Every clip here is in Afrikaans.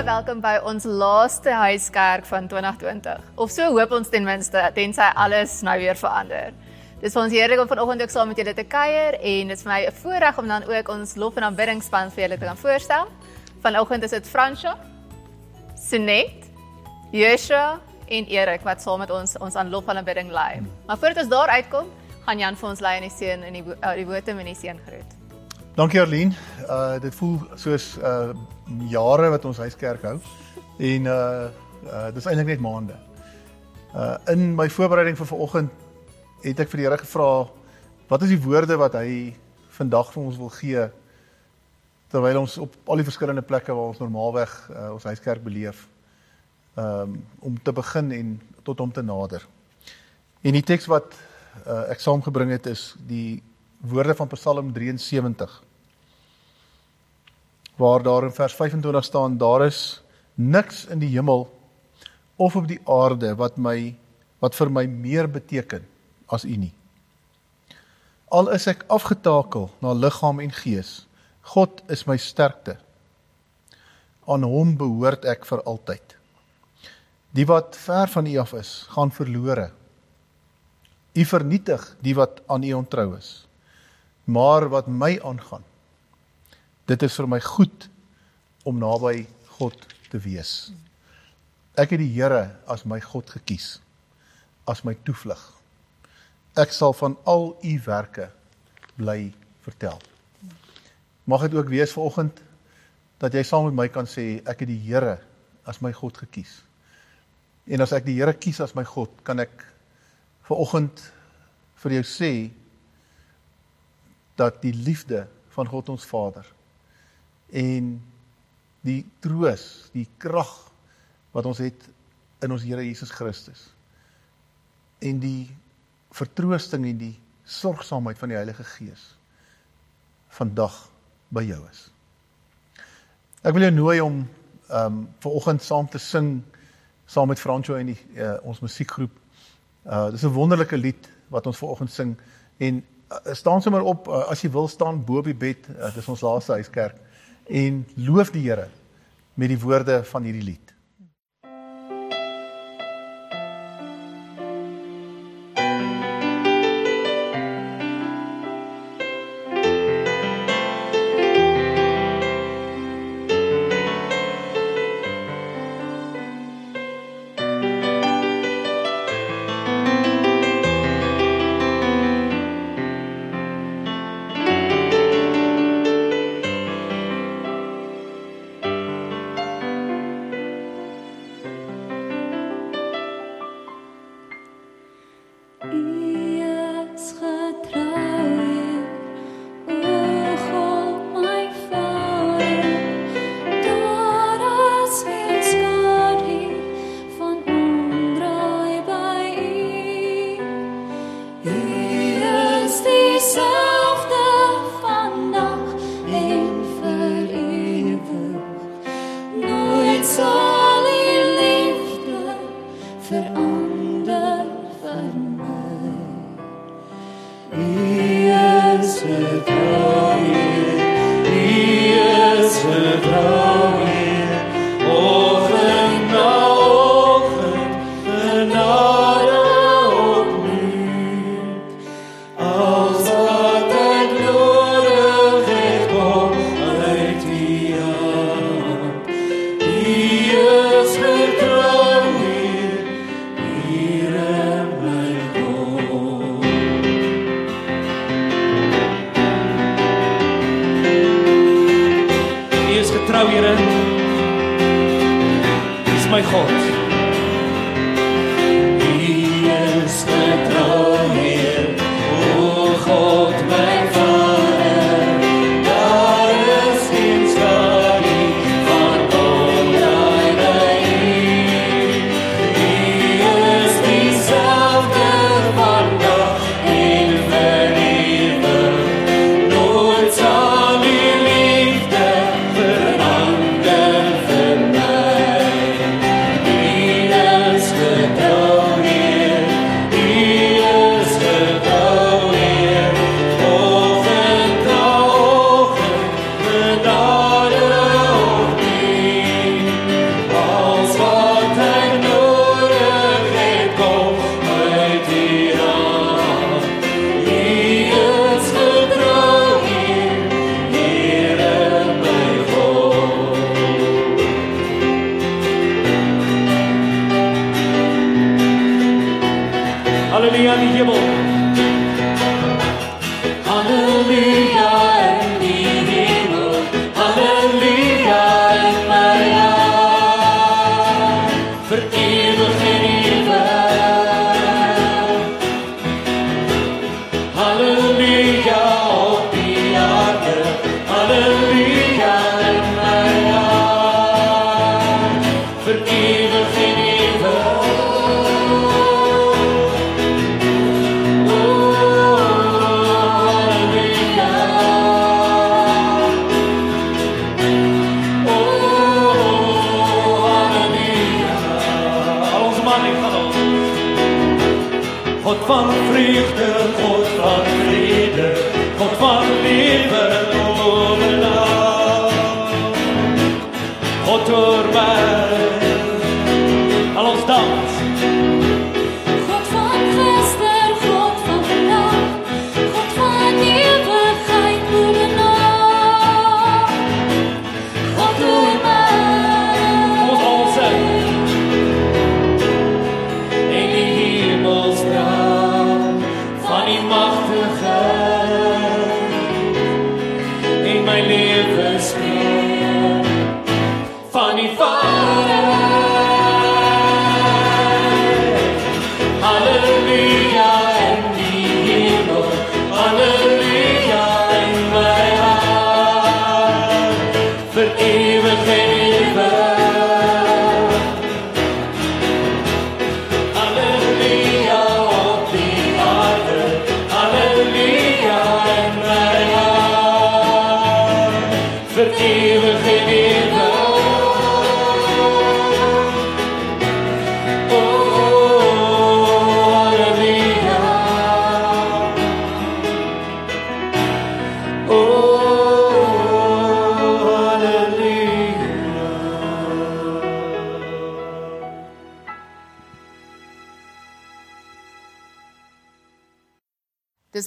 baie welkom by ons laaste huiskerk van 2020. Of so hoop ons ten minste, tensy alles nou weer verander. Dis vir ons heerlik om vanoggend ook saam met julle te kuier en dit is vir my 'n voorreg om dan ook ons lof en aanbiddingspan vir julle te kan voorstel. Vanoggend is dit Fransjo, Sinet, Yesha en Erik wat saam met ons ons aan lof en aanbidding lei. Maar voordat ons daar uitkom, gaan Jan vir ons lei in die seën in die uh, die woorde in die seën groet. Dankie Arlene. Uh dit voel soos uh jare wat ons huiskerk hou. En uh uh dis eintlik net maande. Uh in my voorbereiding vir vanoggend het ek vir die Here gevra wat is die woorde wat hy vandag vir ons wil gee terwyl ons op al die verskillende plekke waar ons normaalweg uh, ons huiskerk beleef um om te begin en tot hom te nader. En die teks wat uh, ek saamgebring het is die woorde van Psalm 73 waar daar in vers 25 staan daar is niks in die hemel of op die aarde wat my wat vir my meer beteken as U nie. Al is ek afgetakel na liggaam en gees, God is my sterkte. Aan hom behoort ek vir altyd. Die wat ver van U af is, gaan verlore. U vernietig die wat aan U ontrou is. Maar wat my aangaan, dit is vir my goed om naby God te wees. Ek het die Here as my God gekies, as my toevlug. Ek sal van al u werke bly vertel. Mag dit ook wees vanoggend dat jy saam met my kan sê ek het die Here as my God gekies. En as ek die Here kies as my God, kan ek vanoggend vir jou sê dat die liefde van God ons Vader en die troos, die krag wat ons het in ons Here Jesus Christus en die vertroosting en die sorgsaamheid van die Heilige Gees vandag by jou is. Ek wil jou nooi om ehm um, vanoggend saam te sing saam met Franco en die uh, ons musiekgroep. Uh dis 'n wonderlike lied wat ons vanoggend sing en uh, staan sommer op uh, as jy wil staan bo op die bed. Uh, dis ons laaste huiskerk en loof die Here met die woorde van hierdie lied.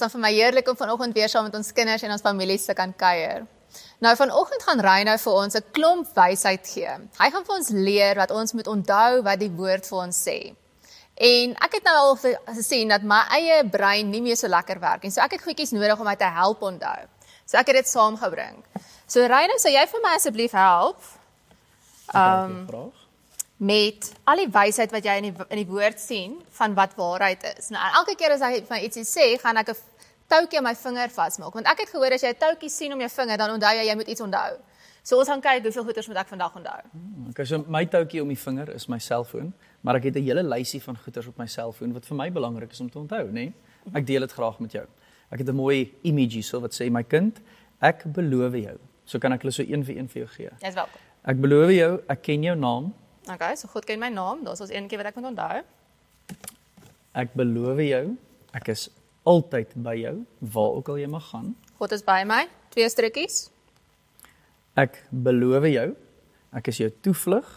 Dan vir my heerlik om vanoggend weer saam met ons kinders en ons families te kan kuier. Nou vanoggend gaan Reino vir ons 'n klomp wysheid gee. Hy gaan vir ons leer wat ons moet onthou wat die woord vir ons sê. En ek het nou al gesien dat my eie brein nie meer so lekker werk nie. So ek het goedjies nodig om my te help onthou. So ek het dit saamgebring. So Reino, sou jy vir my asseblief help Um, vraag. met al die wysheid wat jy in die in die woord sien van wat waarheid is. Nou elke keer as hy van ietsie sê, gaan ek 'n toukie aan my vinger vasmaak, want ek het gehoor as jy 'n toukie sien om jou vinger, dan onthou jy jy moet iets onthou. So ons gaan kyk hoeveel goeders moet ek vandag onthou. Okay, so my toutjie om die vinger is my selfoon, maar ek het 'n hele lysie van goeders op my selfoon wat vir my belangrik is om te onthou, nê? Nee? Ek deel dit graag met jou. Ek het 'n mooi image hierso wat sê my kind, ek beloof jou. So kan ek hulle so een vir een vir jou gee. Jy's welkom. Ek beloof jou, ek ken jou naam. Okay, so God ken my naam. Daar's ons eenetjie wat ek moet onthou. Ek beloof jou, ek is altyd by jou waar ook al jy mag gaan. God is by my. Twee strukkies. Ek beloof jou, ek is jou toevlug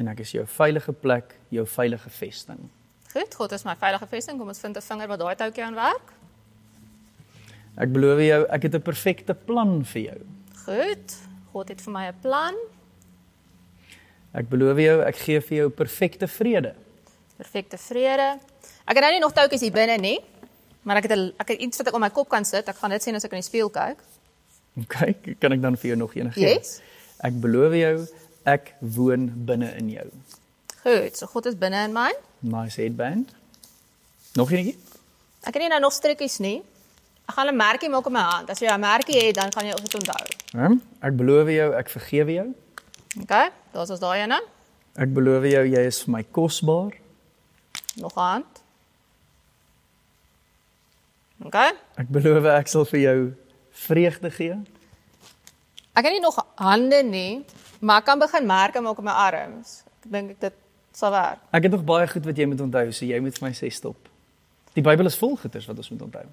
en ek is jou veilige plek, jou veilige vesting. Goed, God is my veilige vesting. Kom ons vind 'n vinger wat daai toukie aan werk. Ek beloof jou, ek het 'n perfekte plan vir jou. Goed. God het vir my 'n plan. Ek beloof jou, ek gee vir jou perfekte vrede. Perfekte vrede. Ek het nou nie nog toukies hier binne nie, maar ek het 'n ek het iets wat ek op my kop kan sit. Ek gaan dit sien as ek in die spieël kyk. OK, kan ek dan vir jou nog een gee? Yes. Ek beloof jou, ek woon binne in jou. Goed, so God is binne in my. Nice headband. Nog eenetjie? Ek het nie nou nog strikkies nie. Ek gaan 'n merkie maak op my hand. As jy 'n merkie het, dan gaan jy dit onthou. Hm? Ek beloof jou, ek vergewe jou. OK, daar's ons daai ene. Ek beloof jou, jy is vir my kosbaar. Nog 'n OK. Ek beloof ek sal vir jou vreugde gee. Ek het nie nog hande nie, maar ek kan begin merke maak op my arms. Ek dink dit sal werk. Ek het nog baie goed wat jy moet onthou, so jy moet vir my sê stop. Die Bybel is vol goeters wat ons moet onthou.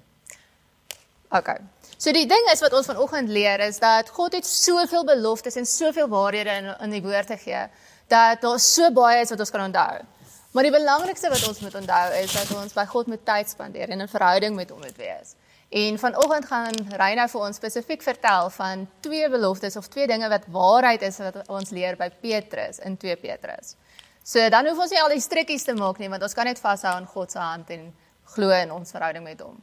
OK. So die ding is wat ons vanoggend leer is dat God het soveel beloftes en soveel waarhede in in die woord gegee dat daar so baie is wat ons kan onthou. Maar die belangrikste wat ons moet onthou is dat ons by God moet tyd spandeer en in verhouding met hom moet wees. En vanoggend gaan Reina vir ons spesifiek vertel van twee beloftes of twee dinge wat waarheid is wat ons leer by Petrus in 2 Petrus. So dan hoef ons nie al die strikkies te maak nie want ons kan net vashou aan God se hand en glo in ons verhouding met hom.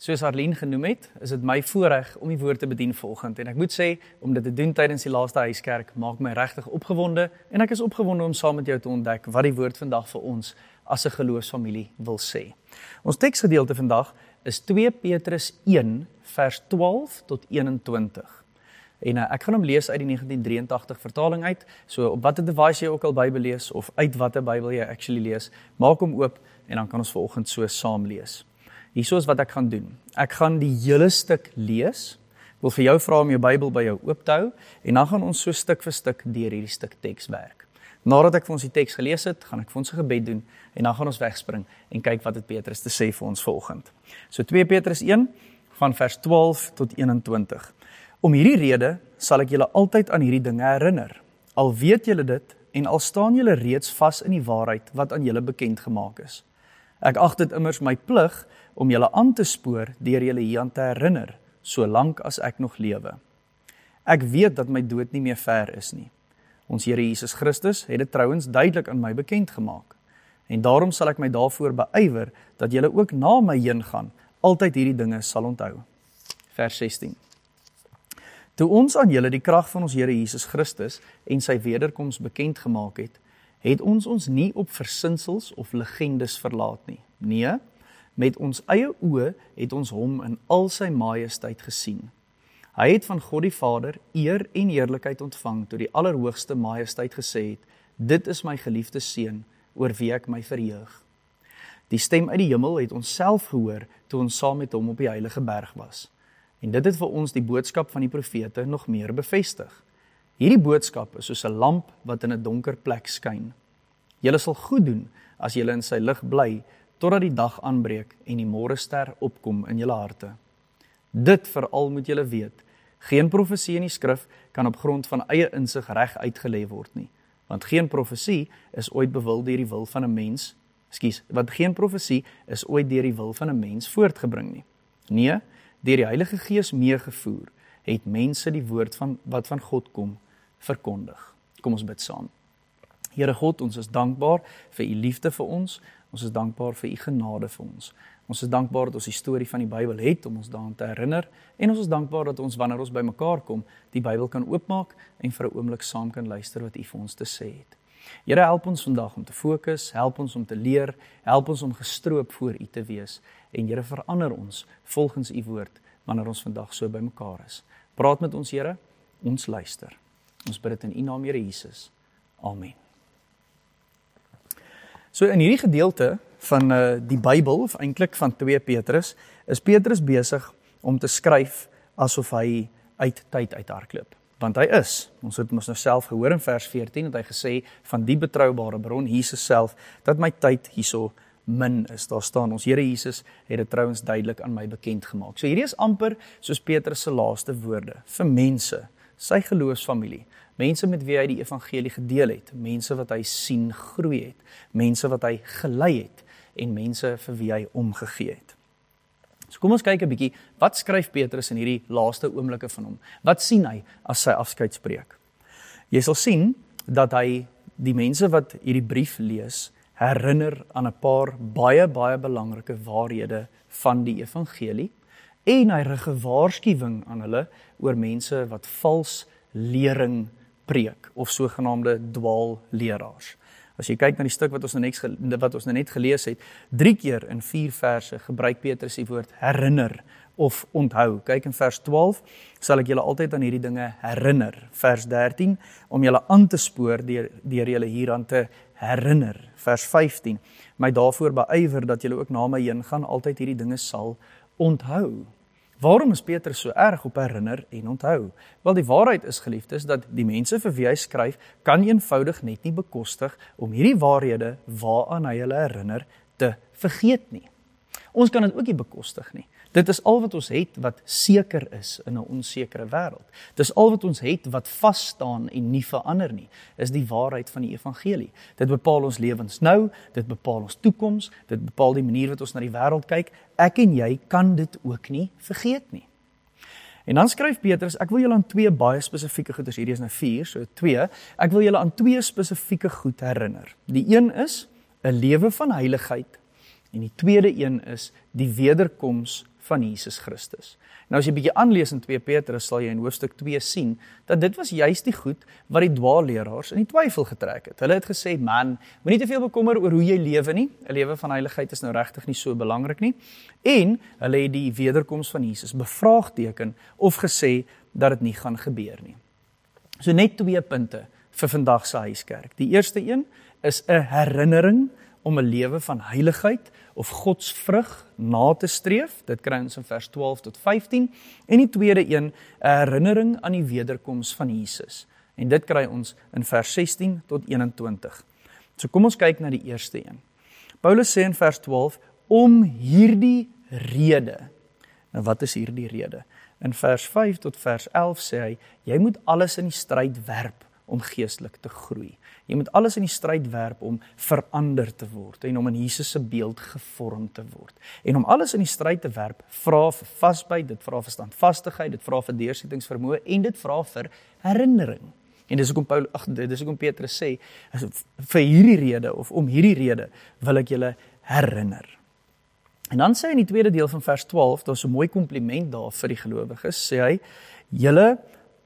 Soos Arlene genoem het, is dit my voorreg om die woord te bedien vanoggend en ek moet sê om dit te doen tydens die laaste huiskerk maak my regtig opgewonde en ek is opgewonde om saam met jou te ontdek wat die woord vandag vir ons as 'n geloofsfamilie wil sê. Ons teksgedeelte vandag is 2 Petrus 1 vers 12 tot 21. En uh, ek gaan hom lees uit die 1983 vertaling uit. So op watter device jy ook al Bybel lees of uit watter Bybel jy actually lees, maak hom oop en dan kan ons vanoggend so saam lees. Hierso is wat ek gaan doen. Ek gaan die hele stuk lees. Ek wil vir jou vra om jou Bybel by jou oop te hou en dan gaan ons so stuk vir stuk deur hierdie stuk teks werk. Nadat ek vir ons die teks gelees het, gaan ek vir ons 'n gebed doen en dan gaan ons wegspring en kyk wat dit Petrus te sê vir ons vanoggend. So 2 Petrus 1 van vers 12 tot 21. Om hierdie rede sal ek julle altyd aan hierdie dinge herinner. Al weet julle dit en al staan julle reeds vas in die waarheid wat aan julle bekend gemaak is. Ek ag dit immers my plig om julle aan te spoor deur julle hieraan te herinner, solank as ek nog lewe. Ek weet dat my dood nie meer ver is nie. Ons Here Jesus Christus het dit trouens duidelik aan my bekend gemaak. En daarom sal ek my daarvoor beywer dat julle ook na my heen gaan altyd hierdie dinge sal onthou. Vers 16. Toe ons aan julle die krag van ons Here Jesus Christus en sy wederkoms bekend gemaak het, het ons ons nie op versinsels of legendes verlaat nie. Nee, met ons eie oë het ons hom in al sy majesteit gesien. Hy het van God die Vader eer en heerlikheid ontvang toe die Allerhoogste Majesteit gesê het: "Dit is my geliefde seun, oor wie ek my verheug." Die stem uit die hemel het ons self gehoor toe ons saam met hom op die heilige berg was. En dit het vir ons die boodskap van die profete nog meer bevestig. Hierdie boodskap is soos 'n lamp wat in 'n donker plek skyn. Julle sal goed doen as julle in sy lig bly totdat die dag aanbreek en die môrester opkom in julle harte. Dit veral moet julle weet, geen profesie in die skrif kan op grond van eie insig reg uitgelê word nie, want geen profesie is ooit bewil deur die wil van 'n mens, skus, want geen profesie is ooit deur die wil van 'n mens voortgebring nie. Nee, deur die Heilige Gees meegevoer het mense die woord van wat van God kom verkondig. Kom ons bid saam. Here God, ons is dankbaar vir u liefde vir ons. Ons is dankbaar vir u genade vir ons. Ons is dankbaar dat ons die storie van die Bybel het om ons daaraan te herinner en ons is dankbaar dat ons wanneer ons bymekaar kom, die Bybel kan oopmaak en vir 'n oomblik saam kan luister wat u vir ons te sê het. Here help ons vandag om te fokus, help ons om te leer, help ons om gestroop voor u te wees en Here verander ons volgens u woord wanneer ons vandag so bymekaar is. Praat met ons Here, ons luister. Ons bid dit in u naam Here Jesus. Amen. So in hierdie gedeelte van uh, die Bybel of eintlik van 2 Petrus is Petrus besig om te skryf asof hy uit tyd uithardloop. Want hy is. Ons het mos nou self gehoor in vers 14 het hy gesê van die betroubare bron Jesus self dat my tyd hierso min is. Daar staan ons Here Jesus het dit trouens duidelik aan my bekend gemaak. So hierdie is amper soos Petrus se laaste woorde vir mense, sy geloofsfamilie, mense met wie hy die evangelie gedeel het, mense wat hy sien groei het, mense wat hy gelei het en mense vir wie hy omgegee het. So kom ons kyk 'n bietjie wat skryf Petrus in hierdie laaste oomblikke van hom. Wat sien hy as sy afskeidspreek? Jy sal sien dat hy die mense wat hierdie brief lees herinner aan 'n paar baie baie belangrike waarhede van die evangelie en hy rig 'n waarskuwing aan hulle oor mense wat vals lering preek of sogenaamde dwaalleraars. As jy kyk na die stuk wat ons nou net wat ons nou net gelees het, 3 keer in 4 verse gebruik Petrus die woord herinner of onthou. Kyk in vers 12, sal ek julle altyd aan hierdie dinge herinner. Vers 13 om julle aan te spoor deur deur julle hieraan te herinner. Vers 15 my daarvoor beywer dat julle ook na my heen gaan altyd hierdie dinge sal onthou. Waarom is Petrus so erg op herinner en onthou? Wel die waarheid is geliefdes dat die mense vir wie hy skryf kan eenvoudig net nie bekostig om hierdie waarhede waaraan hy hulle herinner te vergeet nie. Ons kan dit ook nie bekostig nie. Dit is al wat ons het wat seker is in 'n onsekere wêreld. Dis al wat ons het wat vas staan en nie verander nie, is die waarheid van die evangelie. Dit bepaal ons lewens nou, dit bepaal ons toekoms, dit bepaal die manier wat ons na die wêreld kyk. Ek en jy kan dit ook nie vergeet nie. En dan skryf Petrus, ek wil julle aan twee baie spesifieke goeders, hierdie is nou 4, so 2. Ek wil julle aan twee spesifieke goed herinner. Die een is 'n lewe van heiligheid En die tweede een is die wederkoms van Jesus Christus. Nou as jy bietjie aanlees in 2 Petrus sal jy in hoofstuk 2 sien dat dit was juis die goed wat die dwaalleraars in die twyfel getrek het. Hulle het gesê, "Man, moenie te veel bekommer oor hoe jy lewe nie. 'n Lewe van heiligheid is nou regtig nie so belangrik nie." En hulle het die wederkoms van Jesus bevraagteken of gesê dat dit nie gaan gebeur nie. So net twee punte vir vandag se huiskerk. Die eerste een is 'n herinnering om 'n lewe van heiligheid of godsvrug na te streef. Dit kry ons in vers 12 tot 15 en die tweede een 'n herinnering aan die wederkoms van Jesus. En dit kry ons in vers 16 tot 21. So kom ons kyk na die eerste een. Paulus sê in vers 12 om hierdie rede. Nou wat is hierdie rede? In vers 5 tot vers 11 sê hy jy moet alles in die stryd werp om geestelik te groei. Jy moet alles in die stryd werp om verander te word en om in Jesus se beeld gevorm te word. En om alles in die stryd te werp, vra vir vasbyt, dit vra vir standvastigheid, dit vra vir deursettingsvermoë en dit vra vir herinnering. En dis hoekom Paul ag dis hoekom Petrus sê vir hierdie rede of om hierdie rede wil ek julle herinner. En dan sê hy in die tweede deel van vers 12, daar's 'n mooi kompliment daar vir die gelowiges, sê hy: "Julle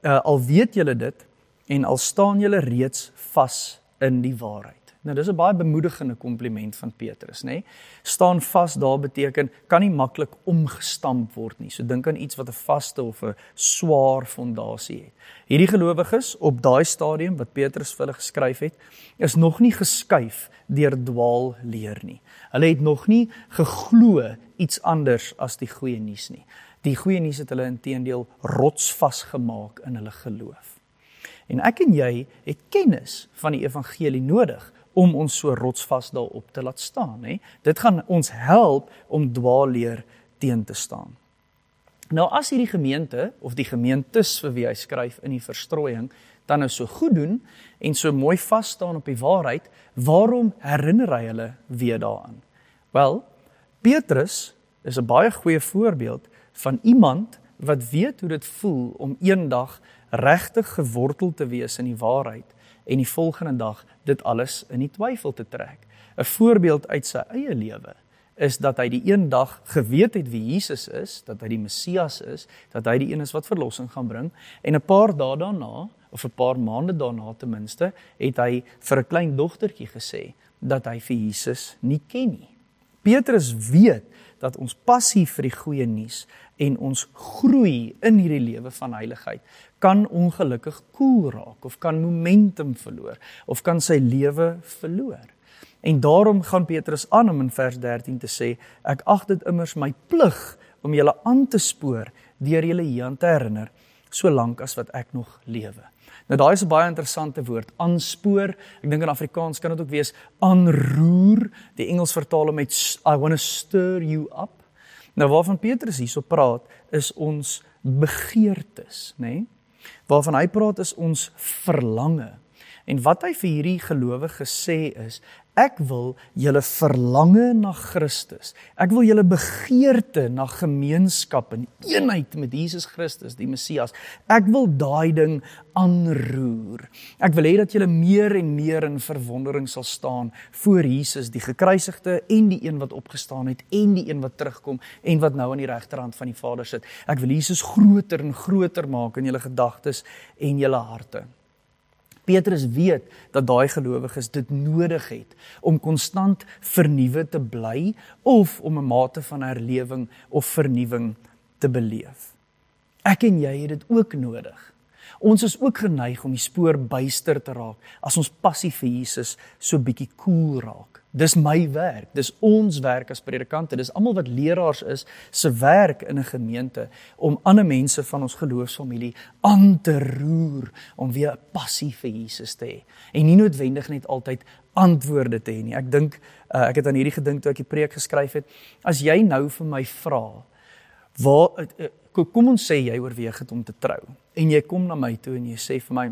uh, al weet julle dit en al staan julle reeds vas in die waarheid." Nou dis 'n baie bemoedigende kompliment van Petrus, nê? Nee? Staan vas daar beteken kan nie maklik omgestamp word nie. So dink aan iets wat 'n vaste of 'n swaar fondasie het. Hierdie gelowiges op daai stadium wat Petrus vir hulle geskryf het, is nog nie geskuif deur dwaal leer nie. Hulle het nog nie geglo iets anders as die goeie nuus nie. Die goeie nuus het hulle intedeel rotsvas gemaak in hulle geloof. En ek en jy het kennis van die evangelie nodig om ons so rotsvas daarop te laat staan, hè. Dit gaan ons help om dwaalleer teen te staan. Nou as hierdie gemeente of die gemeentes vir wie hy skryf in die verstrooiing dan nou so goed doen en so mooi vas staan op die waarheid, waarom herinner hy hulle weer daaraan? Wel, Petrus is 'n baie goeie voorbeeld van iemand wat weet hoe dit voel om eendag regtig gewortel te wees in die waarheid en die volgende dag dit alles in die twyfel te trek. 'n Voorbeeld uit sy eie lewe is dat hy die een dag geweet het wie Jesus is, dat hy die Messias is, dat hy die een is wat verlossing gaan bring en 'n paar dae daarna of 'n paar maande daarna ten minste het hy vir 'n klein dogtertjie gesê dat hy vir Jesus nie ken nie. Petrus weet dat ons passie vir die goeie nuus en ons groei in hierdie lewe van heiligheid kan ongelukkig koel raak of kan momentum verloor of kan sy lewe verloor. En daarom gaan Petrus aan om in vers 13 te sê ek ag dit immers my plig om julle aan te spoor deur julle hieraan te herinner solank as wat ek nog lewe. Nou daai is 'n baie interessante woord, aanspoor. Ek dink in Afrikaans kan dit ook wees aanroer. Die Engels vertaal hom met I want to stir you up. Nou waarvan Petrus hierso praat is ons begeertes, nê? Nee? Waarvan hy praat is ons verlange. En wat hy vir hierdie gelowiges sê is Ek wil julle verlange na Christus. Ek wil julle begeerte na gemeenskap en eenheid met Jesus Christus, die Messias. Ek wil daai ding aanroer. Ek wil hê dat julle meer en meer in verwondering sal staan voor Jesus, die gekruisigde en die een wat opgestaan het en die een wat terugkom en wat nou aan die regterhand van die Vader sit. Ek wil Jesus groter en groter maak in julle gedagtes en julle harte. Petrus weet dat daai gelowiges dit nodig het om konstant vernuwe te bly of om 'n mate van herlewing of vernuwing te beleef. Ek en jy het dit ook nodig. Ons is ook geneig om die spoor byster te raak as ons passie vir Jesus so bietjie koel cool raak. Dis my werk, dis ons werk as predikante, dis almal wat leraars is se werk in 'n gemeente om ander mense van ons geloofsfamilie aan te roer om weer 'n passie vir Jesus te hê en nie noodwendig net altyd antwoorde te hê nie. Ek dink uh, ek het aan hierdie gedink toe ek die preek geskryf het. As jy nou vir my vra, waar uh, kom ons sê jy oorweeg het om te trou en jy kom na my toe en jy sê vir my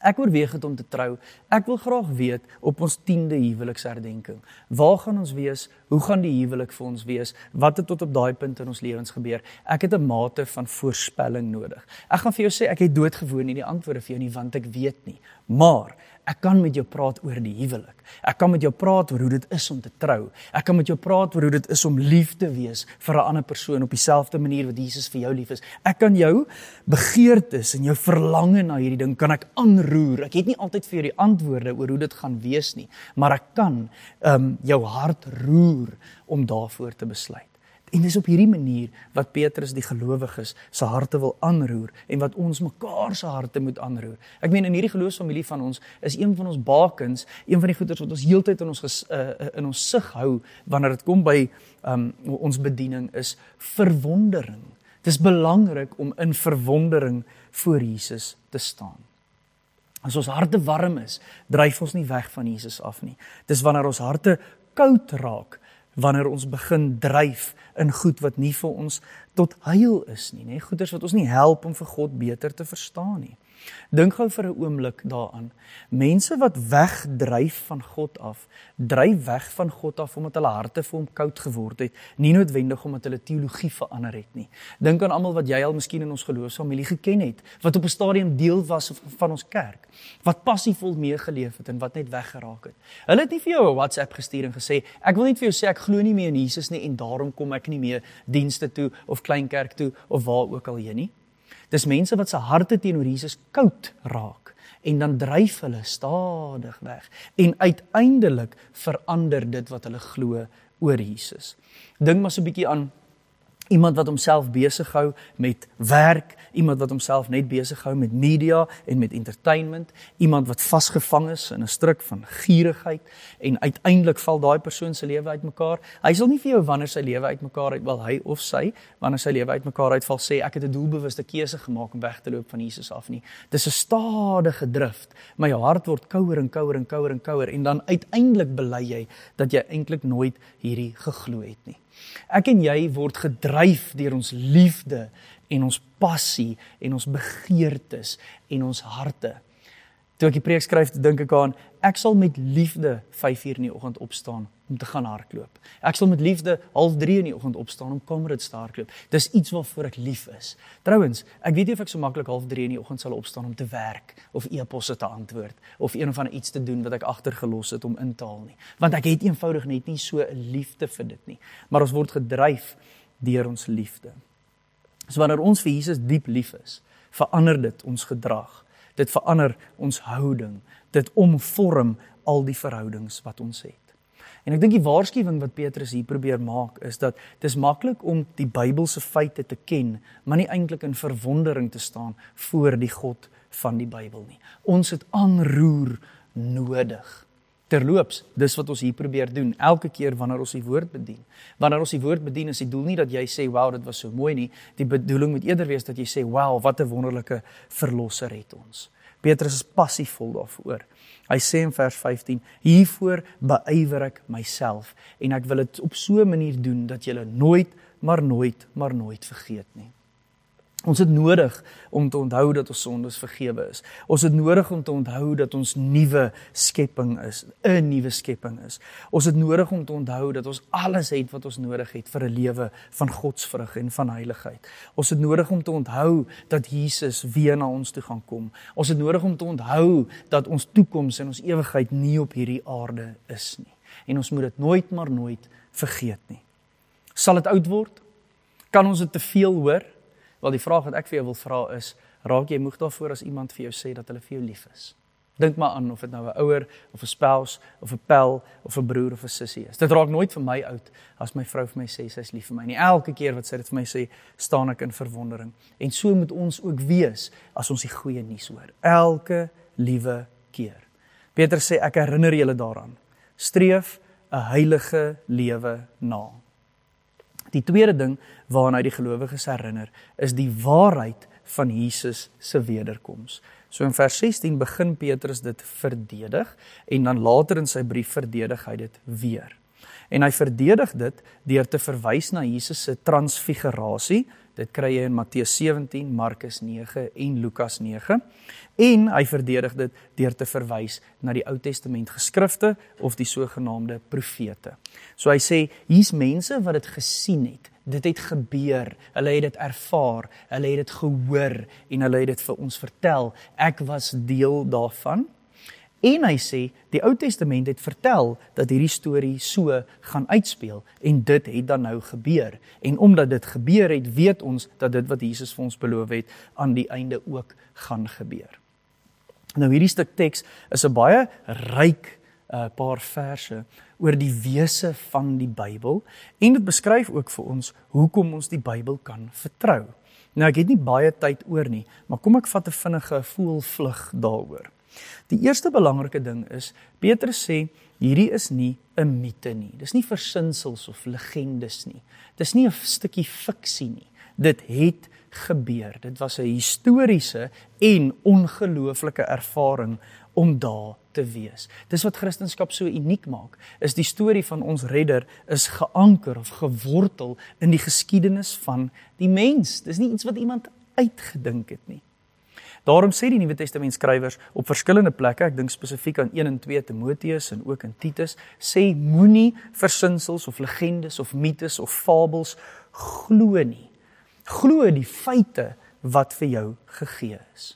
Ek oorweeg dit om te trou. Ek wil graag weet op ons 10de huweliksherdenking. Waar gaan ons wees? Hoe gaan die huwelik vir ons wees? Wat het tot op daai punt in ons lewens gebeur? Ek het 'n mate van voorspelling nodig. Ek gaan vir jou sê ek het doodgewoon nie die antwoorde vir jou nie want ek weet nie. Maar Ek kan met jou praat oor die huwelik. Ek kan met jou praat oor hoe dit is om te trou. Ek kan met jou praat oor hoe dit is om lief te wees vir 'n ander persoon op dieselfde manier wat Jesus vir jou lief is. Ek kan jou begeertes en jou verlange na hierdie ding kan ek aanroer. Ek het nie altyd vir jou die antwoorde oor hoe dit gaan wees nie, maar ek kan ehm um, jou hart roer om daarvoor te besluit. En dis op hierdie manier wat Petrus die gelowiges se harte wil aanroer en wat ons mekaar se harte moet aanroer. Ek meen in hierdie geloofsfamilie van ons is een van ons bakens, een van die goeders wat ons heeltyd in ons ges, uh, in ons sig hou wanneer dit kom by um, ons bediening is verwondering. Dis belangrik om in verwondering voor Jesus te staan. As ons harte warm is, dryf ons nie weg van Jesus af nie. Dis wanneer ons harte koud raak wanneer ons begin dryf in goed wat nie vir ons tot heil is nie, nê? Goeders wat ons nie help om vir God beter te verstaan nie. Dink gou vir 'n oomblik daaraan. Mense wat wegdryf van God af, dryf weg van God af omdat hulle harte vir hom koud geword het, nie noodwendig omdat hulle teologie verander het nie. Dink aan almal wat jy al miskien in ons geloofsfamilie geken het, wat op 'n stadium deel was van ons kerk, wat passievol meegeleef het en wat net weggeraak het. Hulle het nie vir jou 'n WhatsApp gestuur en gesê, "Ek wil net vir jou sê ek glo nie meer in Jesus nie en daarom kom ek nie meer dienste toe of klein kerk toe of waar ook al heen nie." Dis mense wat se harte teenoor Jesus koud raak en dan dryf hulle stadig weg en uiteindelik verander dit wat hulle glo oor Jesus. Dink maar so 'n bietjie aan iemand wat homself besig hou met werk, iemand wat homself net besig hou met media en met entertainment, iemand wat vasgevang is in 'n struik van gierigheid en uiteindelik val daai persoon se lewe uitmekaar. Hy sal nie vir jou wanneer sy lewe uitmekaar uit wel hy of sy wanneer sy lewe uitmekaar uitval sê ek het 'n doelbewuste keuse gemaak om weg te loop van Jesus af nie. Dis 'n stadige drif, jou hart word kouer en kouer en kouer en kouer en dan uiteindelik bely jy dat jy eintlik nooit hierdie geglo het nie. Ek en jy word gedryf deur ons liefde en ons passie en ons begeertes en ons harte. Toe ek die preek skryf, dink ek aan ek sal met liefde 5uur in die oggend opstaan om te gaan hardloop. Ek sal met liefde 0.30 in die oggend opstaan om Comrades te hardloop. Dis iets waarvoor ek lief is. Trouwens, ek weet nie of ek so maklik 0.30 in die oggend sal opstaan om te werk of e-posse te antwoord of een of ander iets te doen wat ek agtergelos het om in te haal nie. Want ek het eenvoudig net nie so 'n liefde vir dit nie. Maar ons word gedryf deur ons liefde. So wanneer ons vir Jesus diep lief is, verander dit ons gedrag. Dit verander ons houding. Dit omvorm al die verhoudings wat ons het. En ek dink die waarskuwing wat Petrus hier probeer maak is dat dis maklik om die Bybelse feite te ken, maar nie eintlik in verwondering te staan voor die God van die Bybel nie. Ons het aanroer nodig. Terloops, dis wat ons hier probeer doen elke keer wanneer ons die woord bedien. Wanneer ons die woord bedien, is die doel nie dat jy sê, "Wow, dit was so mooi nie." Die bedoeling moet eerder wees dat jy sê, "Wow, wat 'n wonderlike verlosser het ons." Petrus is passievol daarvoor. Hy sê in vers 15: "Hiervoor beywer ek myself en ek wil dit op so 'n manier doen dat julle nooit, maar nooit, maar nooit vergeet nie." Ons het nodig om te onthou dat ons sondes vergewe is. Ons het nodig om te onthou dat ons nuwe skepping is, 'n nuwe skepping is. Ons het nodig om te onthou dat ons alles het wat ons nodig het vir 'n lewe van godsvrug en van heiligheid. Ons het nodig om te onthou dat Jesus weer na ons toe gaan kom. Ons het nodig om te onthou dat ons toekoms en ons ewigheid nie op hierdie aarde is nie. En ons moet dit nooit maar nooit vergeet nie. Sal dit oud word? Kan ons dit te veel hoor? Wel die vraag wat ek vir jou wil vra is, raak jy moeg daarvoor as iemand vir jou sê dat hulle vir jou lief is? Dink maar aan of dit nou 'n ouer of 'n spouse of 'n pel of 'n broer of 'n sussie is. Dit raak nooit vir my oud as my vrou vir my sê sy's lief vir my nie. Elke keer wat sy dit vir my sê, staan ek in verwondering. En so moet ons ook wees as ons die goeie nuus hoor. Elke liewe keer. Petrus sê ek herinner julle daaraan. Streef 'n heilige lewe na. Die tweede ding waarna hy die gelowiges herinner, is die waarheid van Jesus se wederkoms. So in vers 16 begin Petrus dit verdedig en dan later in sy brief verdedig hy dit weer. En hy verdedig dit deur te verwys na Jesus se transfigurasie. Dit kry jy in Matteus 17, Markus 9 en Lukas 9. En hy verdedig dit deur te verwys na die Ou Testament geskrifte of die sogenaamde profete. So hy sê hier's mense wat dit gesien het. Dit het gebeur. Hulle het dit ervaar. Hulle het dit gehoor en hulle het dit vir ons vertel. Ek was deel daarvan. En hy sê die Ou Testament het vertel dat hierdie storie so gaan uitspeel en dit het dan nou gebeur. En omdat dit gebeur het, weet ons dat dit wat Jesus vir ons beloof het aan die einde ook gaan gebeur. Nou hierdie stuk teks is 'n baie ryk 'n uh, paar verse oor die wese van die Bybel en dit beskryf ook vir ons hoekom ons die Bybel kan vertrou. Nou ek het nie baie tyd oor nie, maar kom ek vat 'n vinnige voelvlug daaroor. Die eerste belangrike ding is Petrus sê hierdie is nie 'n mite nie. Dis nie versinsels of legendes nie. Dis nie 'n stukkie fiksie nie. Dit het gebeur. Dit was 'n historiese en ongelooflike ervaring om daar te wees. Dis wat Christendom so uniek maak. Is die storie van ons redder is geanker of gewortel in die geskiedenis van die mens. Dis nie iets wat iemand uitgedink het nie. Daarom sê die Nuwe Testament skrywers op verskillende plekke, ek dink spesifiek aan 1 en 2 Timoteus en ook in Titus, sê moenie versinsels of legendes of mites of fabels glo nie glo die feite wat vir jou gegee is.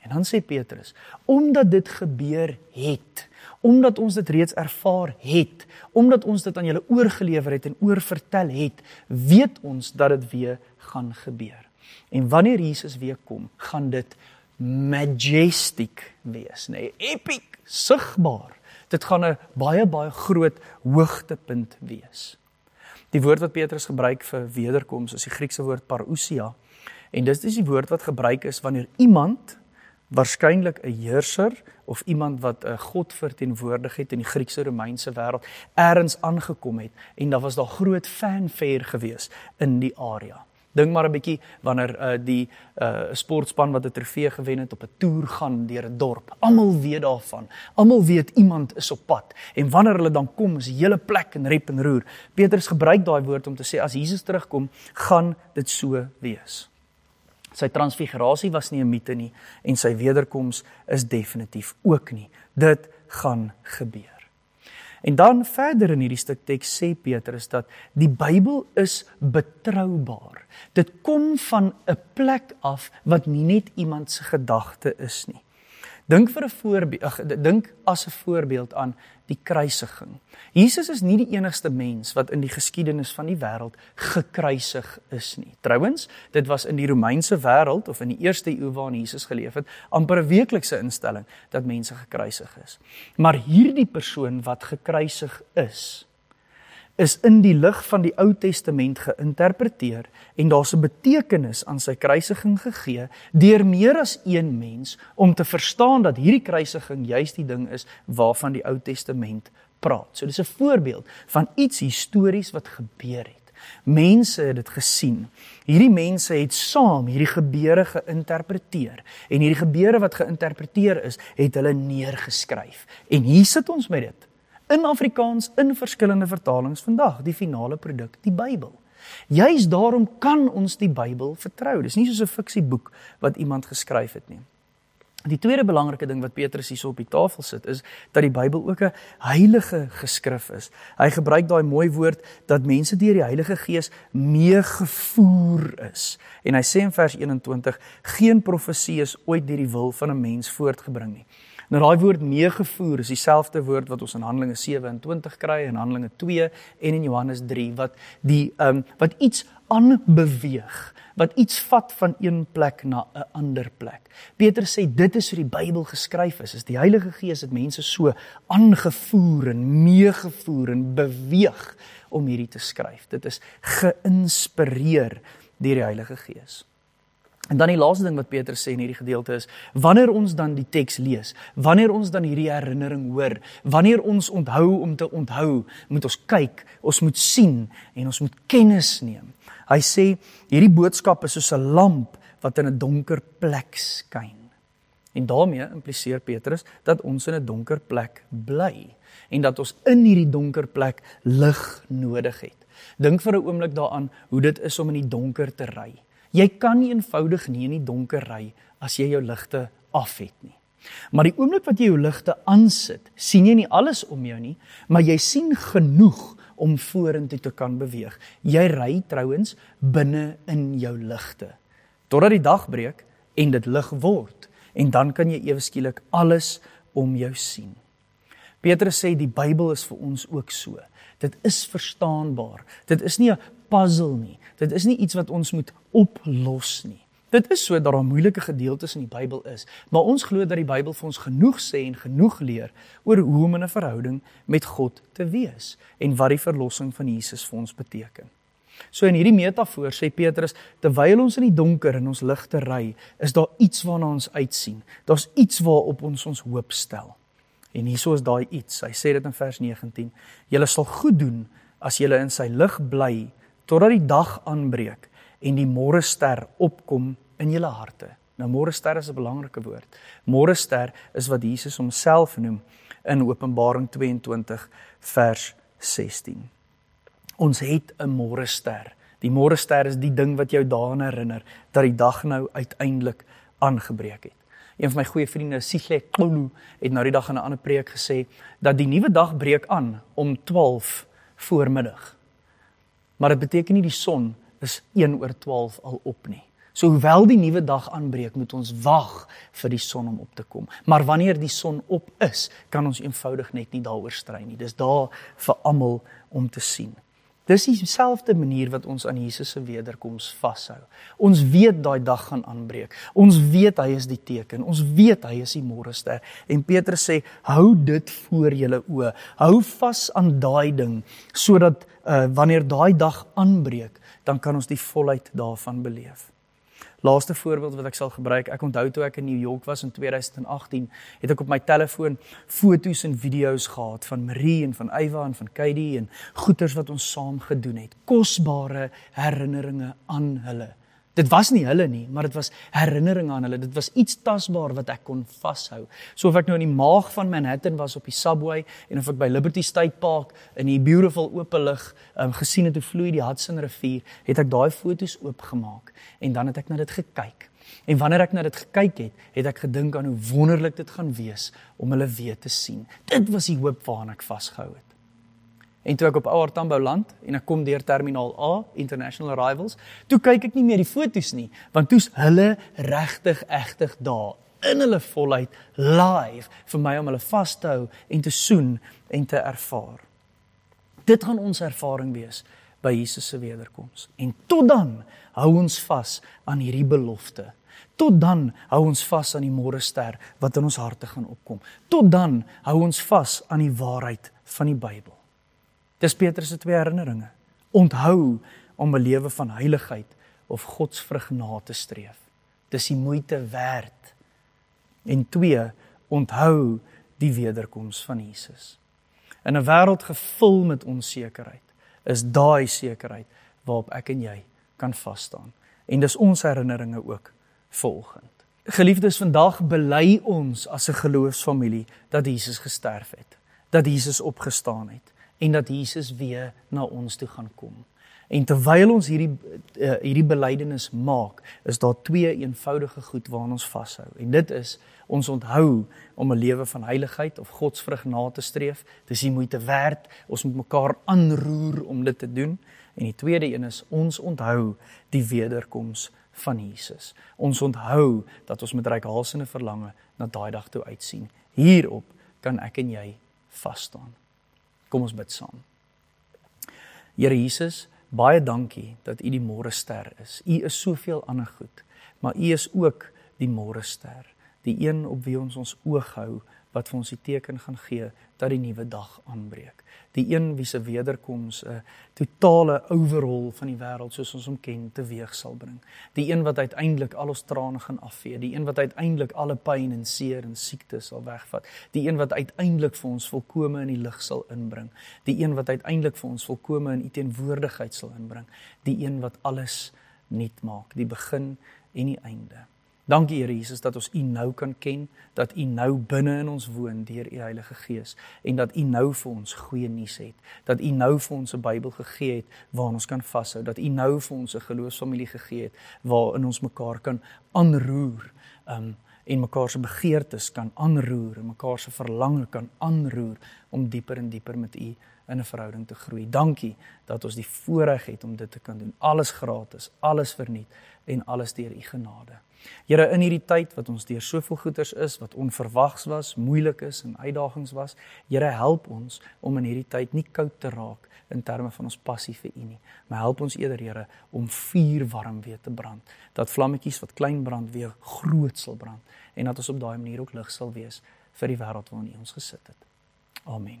En dan sê Petrus, omdat dit gebeur het, omdat ons dit reeds ervaar het, omdat ons dit aan julle oorgelewer het en oorvertel het, weet ons dat dit weer gaan gebeur. En wanneer Jesus weer kom, gaan dit majestic wees, nê? Nee, epic, sigbaar. Dit gaan 'n baie baie groot hoogtepunt wees. Die woord wat Petrus gebruik vir wederkoms is die Griekse woord parousia. En dis dis die woord wat gebruik is wanneer iemand waarskynlik 'n heerser of iemand wat 'n god verteenwoordig het in die Griekse Romeinse wêreld eers aangekom het en daar was daar groot fanfare gewees in die area. Dink maar 'n bietjie wanneer uh, die uh, sportspan wat 'n trofee gewen het op 'n toer gaan deur 'n dorp. Almal weet daarvan. Almal weet iemand is op pad. En wanneer hulle dan kom, is die hele plek in rep en roer. Petrus gebruik daai woord om te sê as Jesus terugkom, gaan dit so wees. Sy transfigurasie was nie 'n mite nie en sy wederkoms is definitief ook nie. Dit gaan gebeur. En dan verder in hierdie stuk teks sê Petrus dat die Bybel is betroubaar. Dit kom van 'n plek af wat nie net iemand se gedagte is nie. Dink vir 'n voorbeeld, dink as 'n voorbeeld aan die kruisiging. Jesus is nie die enigste mens wat in die geskiedenis van die wêreld gekruisig is nie. Trouwens, dit was in die Romeinse wêreld of in die eerste eeu waarin Jesus geleef het, amper 'n weeklikse instelling dat mense gekruisig is. Maar hierdie persoon wat gekruisig is, is in die lig van die Ou Testament geïnterpreteer en daar's 'n betekenis aan sy kruisiging gegee deur meer as een mens om te verstaan dat hierdie kruisiging juis die ding is waarvan die Ou Testament praat. So dis 'n voorbeeld van iets histories wat gebeur het. Mense het dit gesien. Hierdie mense het saam hierdie gebeure geïnterpreteer en hierdie gebeure wat geïnterpreteer is, het hulle neergeskryf. En hier sit ons met dit in Afrikaans in verskillende vertalings vandag, die finale produk, die Bybel. Juist daarom kan ons die Bybel vertrou. Dis nie soos 'n fiksieboek wat iemand geskryf het nie. Die tweede belangrike ding wat Petrus hierso op die tafel sit is dat die Bybel ook 'n heilige geskrif is. Hy gebruik daai mooi woord dat mense deur die Heilige Gees meegevoer is. En hy sê in vers 21: "Geen profesie is ooit deur die wil van 'n mens voortgebring nie." Nou daai woord meegevoer is dieselfde woord wat ons in Handelinge 27 kry en Handelinge 2 en in Johannes 3 wat die ehm um, wat iets aanbeweeg, wat iets vat van een plek na 'n ander plek. Petrus sê dit is hoe die Bybel geskryf is. Is die Heilige Gees het mense so aangevoer en meegevoer en beweeg om hierdie te skryf. Dit is geïnspireer deur die Heilige Gees. En dan die laaste ding wat Petrus sê in hierdie gedeelte is, wanneer ons dan die teks lees, wanneer ons dan hierdie herinnering hoor, wanneer ons onthou om te onthou, moet ons kyk, ons moet sien en ons moet kennis neem. Hy sê hierdie boodskap is soos 'n lamp wat in 'n donker plek skyn. En daarmee impliseer Petrus dat ons in 'n donker plek bly en dat ons in hierdie donker plek lig nodig het. Dink vir 'n oomblik daaraan hoe dit is om in die donker te ry. Jy kan nie eenvoudig nie in die donker ry as jy jou ligte af het nie. Maar die oomblik wat jy jou ligte aansit, sien jy nie alles om jou nie, maar jy sien genoeg om vorentoe te kan beweeg. Jy ry trouens binne in jou ligte totdat die dag breek en dit lig word en dan kan jy ewe skielik alles om jou sien. Petrus sê die Bybel is vir ons ook so. Dit is verstaanbaar. Dit is nie 'n puzzle nie. Dit is nie iets wat ons moet oplos nie. Dit is so dat daar moeilike gedeeltes in die Bybel is, maar ons glo dat die Bybel vir ons genoeg sê en genoeg leer oor hoe om in 'n verhouding met God te wees en wat die verlossing van Jesus vir ons beteken. So in hierdie metafoor sê Petrus, terwyl ons in die donker in ons ligte ry, is daar iets waarna ons uitsien. Daar's iets waarop ons ons hoop stel. En hieso is daai iets. Hy sê dit in vers 19. Julle sal goed doen as julle in sy lig bly totdat die dag aanbreek en die môrester opkom in julle harte. Nou môrester is 'n belangrike woord. Môrester is wat Jesus homself noem in Openbaring 22 vers 16. Ons het 'n môrester. Die môrester is die ding wat jou daaraan herinner dat die dag nou uiteindelik aangebreek het. Een van my goeie vriende, Sigle Kolu, het nou die dag in 'n ander preek gesê dat die nuwe dag breek aan om 12 voormiddag. Maar dit beteken nie die son is 1 oor 12 al op nie. So hoewel die nuwe dag aanbreek, moet ons wag vir die son om op te kom. Maar wanneer die son op is, kan ons eenvoudig net nie daaroor stry nie. Dis daar vir almal om te sien. Dis dieselfde manier wat ons aan Jesus se wederkoms vashou. Ons weet daai dag gaan aanbreek. Ons weet hy is die teken. Ons weet hy is die môrester. En Petrus sê, hou dit voor julle oë. Hou vas aan daai ding sodat uh, wanneer daai dag aanbreek, dan kan ons die volheid daarvan beleef. Laaste voorbeeld wat ek sal gebruik, ek onthou toe ek in New York was in 2018, het ek op my telefoon foto's en video's gehad van Marie en van Eywa en van Katie en goeters wat ons saam gedoen het. Kosbare herinneringe aan hulle. Dit was nie hulle nie, maar dit was herinneringe aan hulle. Dit was iets tasbaar wat ek kon vashou. So of ek nou in die maag van Manhattan was op die subway en of ek by Liberty State Park in die beautiful oop lig um, gesien het hoe vloei die Hudson rivier, het ek daai foto's oopgemaak en dan het ek na dit gekyk. En wanneer ek na dit gekyk het, het ek gedink aan hoe wonderlik dit gaan wees om hulle weer te sien. Dit was die hoop waaraan ek vasgehou het. En toe ek op Ouer Tambo land en ek kom deur terminaal A, international arrivals, toe kyk ek nie meer die fotos nie, want toe's hulle regtig egtig daar in hulle volheid live vir my om hulle vas te hou en te soen en te ervaar. Dit gaan ons ervaring wees by Jesus se wederkoms. En tot dan hou ons vas aan hierdie belofte. Tot dan hou ons vas aan die môre ster wat in ons harte gaan opkom. Tot dan hou ons vas aan die waarheid van die Bybel. Dis Petrus se twee herinneringe. Onthou om 'n lewe van heiligheid of godsvrug na te streef. Dis die moeite werd. En 2, onthou die wederkoms van Jesus. In 'n wêreld gevul met onsekerheid, is daai sekerheid waarop ek en jy kan vas staan. En dis ons herinneringe ook volgend. Geliefdes, vandag bely ons as 'n geloofsfamilie dat Jesus gesterf het, dat Jesus opgestaan het en dat Jesus weer na ons toe gaan kom. En terwyl ons hierdie uh, hierdie belydenis maak, is daar twee eenvoudige goed waaraan ons vashou. En dit is ons onthou om 'n lewe van heiligheid of godsvrug na te streef. Dis die moeite werd. Ons moet mekaar aanroer om dit te doen. En die tweede een is ons onthou die wederkoms van Jesus. Ons onthou dat ons met reikhalsende verlange na daai dag toe uitsien. Hierop kan ek en jy vas staan. Kom ons bid saam. Here Jesus, baie dankie dat U die môre ster is. U is soveel ander goed, maar U is ook die môre ster, die een op wie ons ons oog hou wat vir ons die teken gaan gee dat die nuwe dag aanbreek. Die een wie se wederkoms 'n totale overhaul van die wêreld soos ons hom ken teweeg sal bring. Die een wat uiteindelik al ons trane gaan afvee, die een wat uiteindelik alle pyn en seer en siekte sal wegvat, die een wat uiteindelik vir ons volkome in die lig sal inbring, die een wat uiteindelik vir ons volkome in u teenwoordigheid sal inbring, die een wat alles nuut maak, die begin en die einde. Dankie Here Jesus dat ons U nou kan ken, dat U nou binne in ons woon deur U Heilige Gees en dat U nou vir ons goeie nuus het, dat U nou vir ons 'n Bybel gegee het waaraan ons kan vashou, dat U nou vir ons 'n geloofsfamilie gegee het waarin ons mekaar kan aanroer, um en mekaar se begeertes kan aanroer en mekaar se verlange kan aanroer om dieper en dieper met U in 'n verhouding te groei. Dankie dat ons die voorreg het om dit te kan doen. Alles gratis, alles verniet en alles deur u genade. Here in hierdie tyd wat ons deur soveel goeters is wat onverwags was, moeilik is en uitdagings was, Here help ons om in hierdie tyd nie koud te raak in terme van ons passie vir U nie, maar help ons eerder Here om vuur warm weer te brand, dat vlammetjies wat klein brand weer groot sal brand en dat ons op daai manier ook lig sal wees vir die wêreld waarin U ons gesit het. Amen.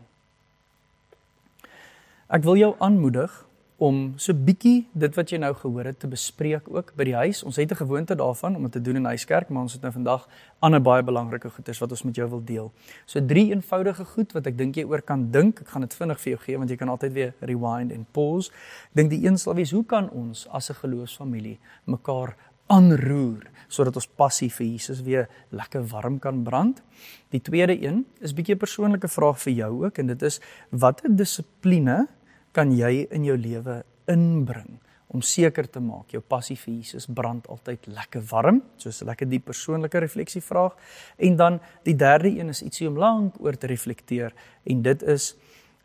Ek wil jou aanmoedig om so bietjie dit wat jy nou gehoor het te bespreek ook by die huis. Ons het 'n gewoonte daarvan om dit te doen in huiskerk, maar ons het nou vandag ander baie belangrike goeders wat ons met jou wil deel. So drie eenvoudige goed wat ek dink jy oor kan dink. Ek gaan dit vinnig vir jou gee want jy kan altyd weer rewind en pause. Ek dink die een sal wees hoe kan ons as 'n geloofsfamilie mekaar aanroer sodat ons passie vir Jesus weer lekker warm kan brand. Die tweede een is bietjie 'n persoonlike vraag vir jou ook en dit is watter dissipline kan jy in jou lewe inbring om seker te maak jou passie vir Jesus brand altyd lekker warm, soos 'n lekker diep persoonlike refleksievraag. En dan die derde een is ietsie om lank oor te reflekteer en dit is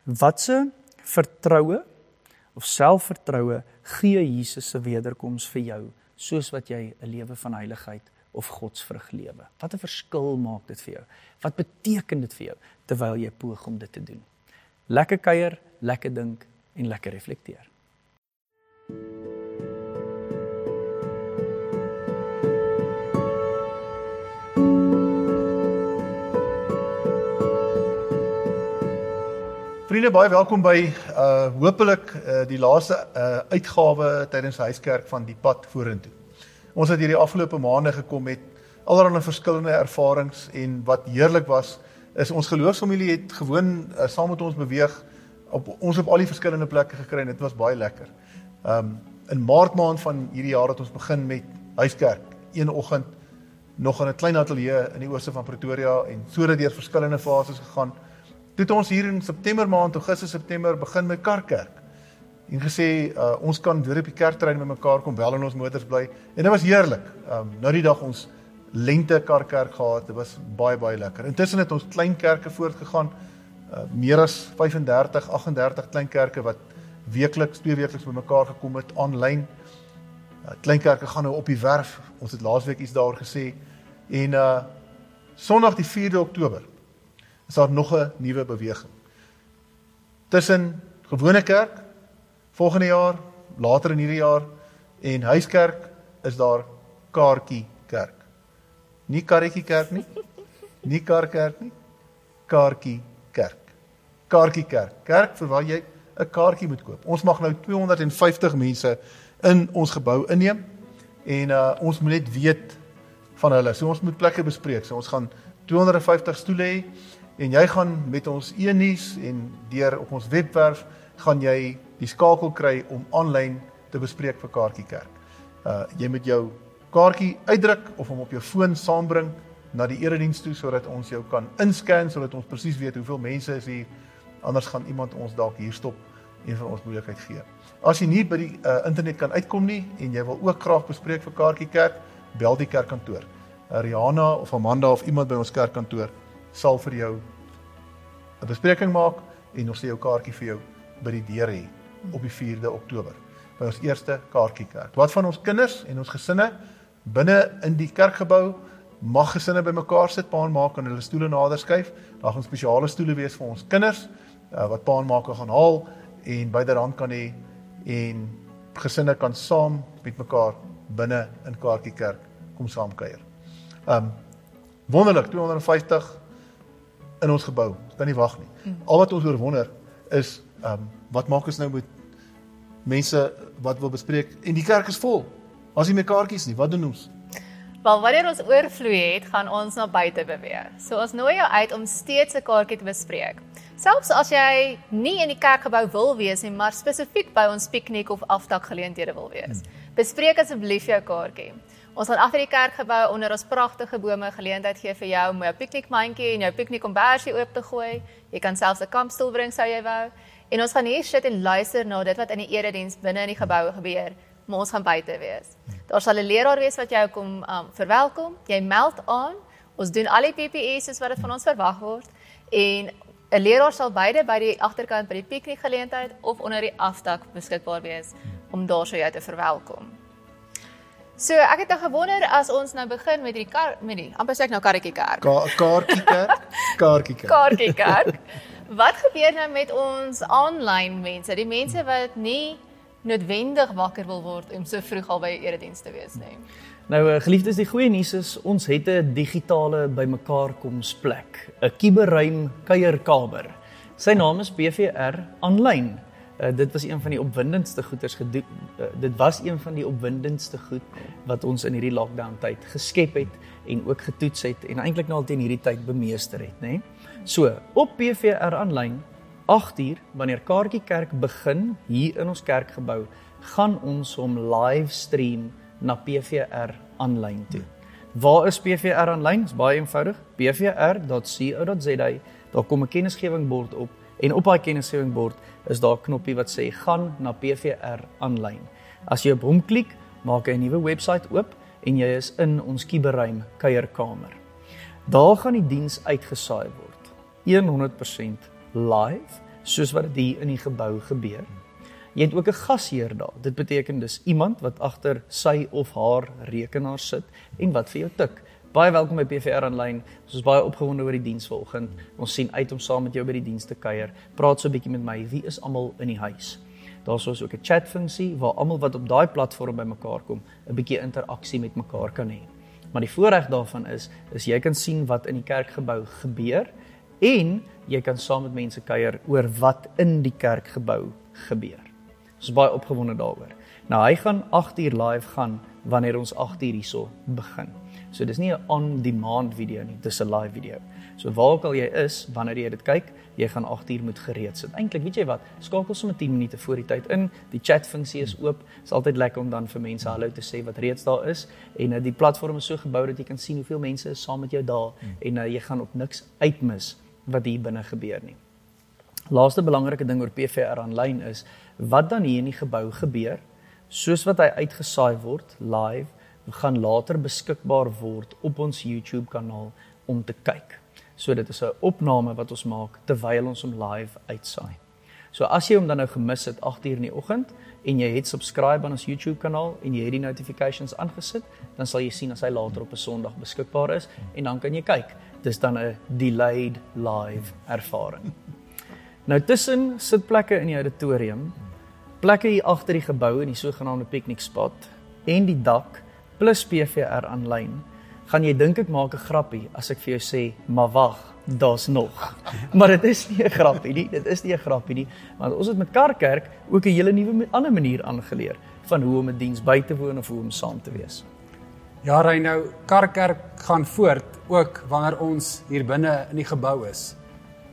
watse vertroue of selfvertroue gee Jesus se wederkoms vir jou soos wat jy 'n lewe van heiligheid of godsvrug lewe. Wat 'n verskil maak dit vir jou? Wat beteken dit vir jou terwyl jy poog om dit te doen? Lekker kuier, lekker dink en lekker reflekteer. Vriende, baie welkom by uh hopelik uh die laaste uh uitgawe tydens huiskerk van die pad vorentoe. Ons het hierdie afgelope maande gekom met allerlei verskillende ervarings en wat heerlik was is ons geloofsfamilie het gewoon uh, saam met ons beweeg op ons op al die verskillende plekke gekry en dit was baie lekker. Um in Maart maand van hierdie jaar het ons begin met huiskerk. Een oggend nog in 'n klein ateljee in die ooste van Pretoria en so het deur verskillende fases gegaan. Toe het ons hier in September maand, Augustus, September begin met Karkerk. En gesê uh, ons kan weer op die kerktrein met mekaar kom wel in ons motors bly en dit was heerlik. Um nou die dag ons lente Karkerk gehad, dit was baie baie lekker. Intussen het ons klein kerke voortgegaan. Uh, meer as 35, 38 klein kerke wat weekliks, twee weekliks bymekaar gekom het aanlyn. Uh, klein kerke gaan nou op die werf. Ons het laasweek iets daaroor gesê. En uh Sondag die 4de Oktober is daar nog 'n nuwe beweging. Tussen gewone kerk volgende jaar, later in hierdie jaar en huiskerk is daar kaartjie kerk. Nie karretjie kerk nie. Nie karkerk nie. Kaartjie. Kaartjie kerk. Kerk vir waar jy 'n kaartjie moet koop. Ons mag nou 250 mense in ons gebou inneem en uh ons moet net weet van hulle. So ons moet plekke bespreek. So ons gaan 250 stoele hê en jy gaan met ons e-nuus en deur op ons webwerf gaan jy die skakel kry om aanlyn te bespreek vir kaartjie kerk. Uh jy moet jou kaartjie uitdruk of hom op jou foon saambring na die erediens toe sodat ons jou kan inscan sodat ons presies weet hoeveel mense is hier. Anders gaan iemand ons dalk hier stop en vir ons moeilikheid gee. As jy nie by die uh, internet kan uitkom nie en jy wil ook graag bespreek vir kaartjie kerk, bel die kerkkantoor. Uh, Rihanna of Amanda of iemand by ons kerkkantoor sal vir jou 'n bespreking maak en ons sê jou kaartjie vir jou by die deur hê op die 4de Oktober by ons eerste kaartjie kerk. Wat van ons kinders en ons gesinne binne in die kerkgebou mag gesinne bymekaar sit, pa en ma kan hulle stoele nader skuif. Daar gaan spesiale stoele wees vir ons kinders uh, wat pa en ma kan gaan haal en byderhand kan hê en gesinne kan saam met mekaar binne in kaartjie kerk kom saam kuier. Um wonderlik 250 in ons gebou. Kan nie wag nie. Al wat ons oor wonder is um wat maak ons nou met mense wat wil bespreek en die kerk is vol. As nie meer kaartjies nie, wat doen ons? Wel wanneer ons oorvloei het, gaan ons na buite beweeg. So ons nooi jou uit om steeds 'n kaartjie te bespreek. Selfs as jy nie in die kerkgebou wil wees nie, maar spesifiek by ons piknik of aftakgeleenthede wil wees. Bespreek asseblief jou kaartjie. Ons gaan agter die kerkgebou onder ons pragtige bome geleentheid gee vir jou om jou piknikmandjie en jou piknikkombersie oop te gooi. Jy kan selfs 'n kampstoel bring sou jy wou. En ons gaan hier sit en luister na dit wat in die erediens binne in die gebou gebeur, maar ons gaan buite wees. Daar sal 'n leraar wees wat jou kom um, verwelkom. Jy meld aan. Ons doen al die PPE's soos wat dit van ons verwag word en 'n Leerder sal beide by die agterkant by die piknikgeleentheid of onder die afdak beskikbaar wees om daar sou jou te verwelkom. So ek het nou gewonder as ons nou begin met die kar met die amper sê ek nou karretjie kerk. Ka kaartjie kerk, kaartjie kerk. Kaartjie kerk. Wat gebeur nou met ons aanlyn mense, die mense wat nie noodwendig wakker wil word om so vroeg al by 'n erediens te wees nie? Nou eh, geliefdes, die goeie nuus is ons het 'n digitale bymekaarkomsplek, 'n kuberruim kuierkamer. Sy naam is BVR aanlyn. Uh, dit was een van die opwindendste goeders gedoen. Uh, dit was een van die opwindendste goed wat ons in hierdie lockdown tyd geskep het en ook getoets het en eintlik nou al teen hierdie tyd bemeester het, nê? Nee? So, op PVR aanlyn 8uur wanneer Kaartjie Kerk begin hier in ons kerkgebou, gaan ons hom live stream na PVR aanlyn toe. Waar is PVR aanlyn? Dit is baie eenvoudig. pvr.co.za. Daar kom 'n kennisgewingbord op en op daai kennisgewingbord is daar 'n knoppie wat sê gaan na PVR aanlyn. As jy op hom klik, maak hy 'n nuwe webwerf oop en jy is in ons kuberruim kuierkamer. Daar gaan die diens uitgesaai word. 100% live soos wat dit hier in die gebou gebeur. Jy het ook 'n gasheer daar. Dit beteken dis iemand wat agter sy of haar rekenaar sit en wat vir jou tik. Baie welkom by PVR aanlyn. Ons is baie opgewonde oor die diens vanoggend. Ons sien uit om saam met jou by die diens te kuier. Praat so 'n bietjie met my. Wie is almal in die huis? Daar's ook 'n chat funksie waar almal wat op daai platform bymekaar kom, 'n bietjie interaksie met mekaar kan hê. Maar die voordeel daarvan is, is jy kan sien wat in die kerkgebou gebeur en jy kan saam met mense kuier oor wat in die kerkgebou gebeur. Ons is baie opgewonde daaroor. Nou hy gaan 8 uur live gaan wanneer ons 8 uur hierso begin. So dis nie 'n on-demand video nie, dis 'n live video. So waar ook al jy is, wanneer jy dit kyk, jy gaan 8 uur moet gereed sit. Eintlik, weet jy wat? Skakel sommer 10 minute voor die tyd in. Die chat funksie is oop. Dit is altyd lekker om dan vir mense hallo te sê wat reeds daar is en uh, die platform is so gebou dat jy kan sien hoeveel mense is saam met jou daar en uh, jy gaan op niks uitmis wat hier binne gebeur nie. Laaste belangrike ding oor PVR aanlyn is wat dan hier in die gebou gebeur, soos wat hy uitgesaai word live, gaan later beskikbaar word op ons YouTube kanaal om te kyk. So dit is 'n opname wat ons maak terwyl ons hom live uitsaai. So as jy hom dan nou gemis het 8uur in die oggend en jy het subscribe aan ons YouTube kanaal en jy het die notifications aangesit, dan sal jy sien as hy later op 'n Sondag beskikbaar is en dan kan jy kyk. Dis dan 'n delayed live ervaring. Nou tussen sitplekke in die auditorium, plekke hier agter die gebou in die sogenaamde picnic spot en die dak plus PVR aanlyn, gaan jy dink ek maak 'n grappie as ek vir jou sê, maar wag, daar's nog. Maar dit is nie 'n grappie nie, dit is nie 'n grappie nie, want ons het met Karkerk ook 'n hele nuwe ander manier aangeleer van hoe om 'n diens by te woon of hoe om saam te wees. Ja, ry nou Karkerk gaan voort ook wanneer ons hier binne in die gebou is.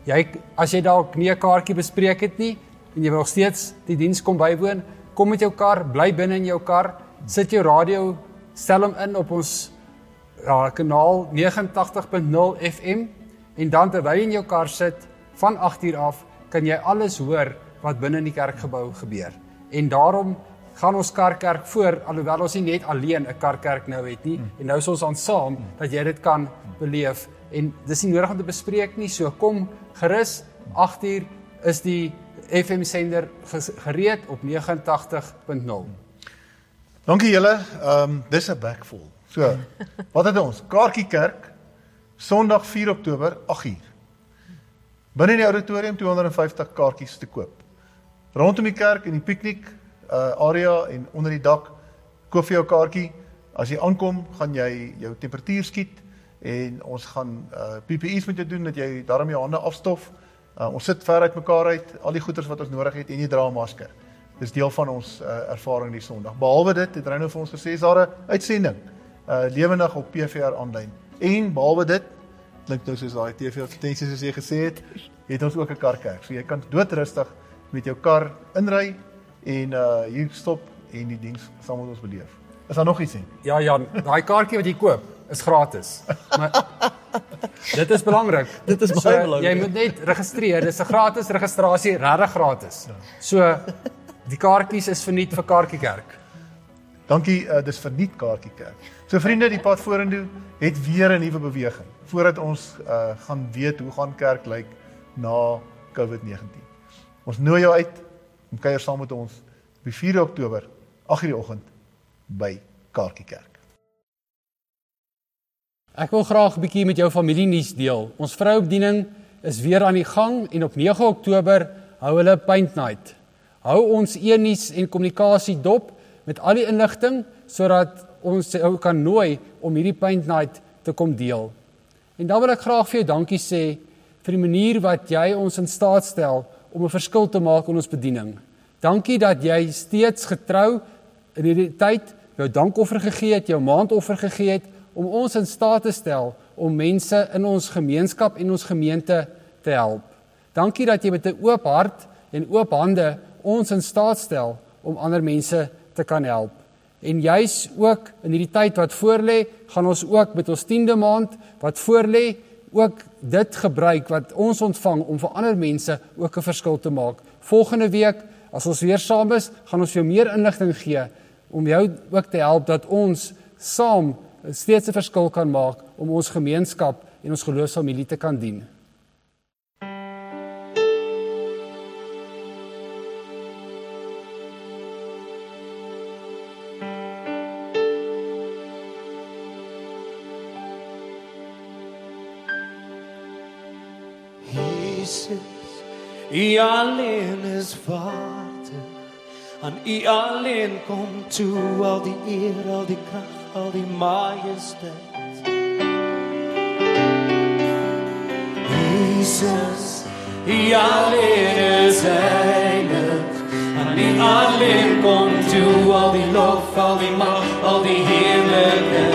Jy as jy dalk nie 'n kaartjie bespreek het nie en jy wil steeds die diens kom bywoon, kom met jou kar, bly binne in jou kar, sit jou radio, stel hom in op ons ja, kanaal 89.0 FM en dan terwyl jy in jou kar sit van 8uur af, kan jy alles hoor wat binne in die kerkgebou gebeur. En daarom gaan ons karkerk voor alhoewel ons nie net alleen 'n karkerk nou het nie en nou is ons aan saam dat jy dit kan beleef en dis nie nodig om te bespreek nie so kom gerus 8uur is die FM sender gereed op 89.0 Dankie julle. Ehm um, dis 'n backful. So, wat het ons? Kaartjie Kerk Sondag 4 Oktober 8uur. Binne in die auditorium 250 kaartjies te koop. Rondom die kerk in die piknik uh area en onder die dak koop vir jou kaartjie. As jy aankom, gaan jy jou temperatuur skiet en ons gaan uh PPE's met jou doen dat jy daarmee jou hande afstof. Uh, ons sit ver uit mekaar uit, al die goeders wat ons nodig het en jy dra 'n masker. Dis deel van ons uh, ervaring die Sondag. Behalwe dit, het Reyno vir ons gesê daar 'n uitsending uh lewendig op PVR aanlyn. En behalwe dit, klink nou soos daai TV advertensies soos jy gesê het, het ons ook 'n karkerk. So jy kan doodrustig met jou kar inry en uh hier stop en die diens saam met ons beleef. Is daar nog iets nie? Ja Jan, daai kaartjie wat jy koop is gratis. Maar dit is belangrik. Dit is baie belangrik. Jy moet net registreer. Dis 'n gratis registrasie, regtig gratis. So die kaartjies is verniet vir Kaartjiekerk. Dankie, uh, dis verniet kaartjie kerk. So vriende, die pad vorentoe het weer 'n nuwe beweging. Voordat ons uh gaan weet hoe gaan kerk lyk, na COVID-19. Ons nooi jou uit om kuier saam met ons op die 4 Oktober 8:00 die oggend by Kaartjie Kerk. Ek wil graag 'n bietjie met jou familienuus deel. Ons vroubediening is weer aan die gang en op 9 Oktober hou hulle paint night. Hou ons e-nuus en kommunikasie dop met al die inligting sodat ons jou kan nooi om hierdie paint night te kom deel. En dan wil ek graag vir jou dankie sê vir die manier wat jy ons in staat stel om 'n verskil te maak in ons bediening. Dankie dat jy steeds getrou in hierdie tyd jou dankoffer gegee het, jou maandoffer gegee het om ons in staat te stel om mense in ons gemeenskap en ons gemeente te help. Dankie dat jy met 'n oop hart en oop hande ons in staat stel om ander mense te kan help. En juis ook in hierdie tyd wat voorlê, gaan ons ook met ons 10de maand wat voorlê ook dit gebruik wat ons ontvang om vir ander mense ook 'n verskil te maak. Volgende week as ons weer saam is, gaan ons jou meer inligting gee om jou ook te help dat ons saam steeds 'n verskil kan maak om ons gemeenskap en ons geloofsfamilie te kan dien. U alleen is waardig. Aan U alleen kom toe al die eer, al die krag, al die majesteit. Jesus, U alleen is heilig. Aan U alleen kom toe al die lof, al die mag, al die heerlijkheid.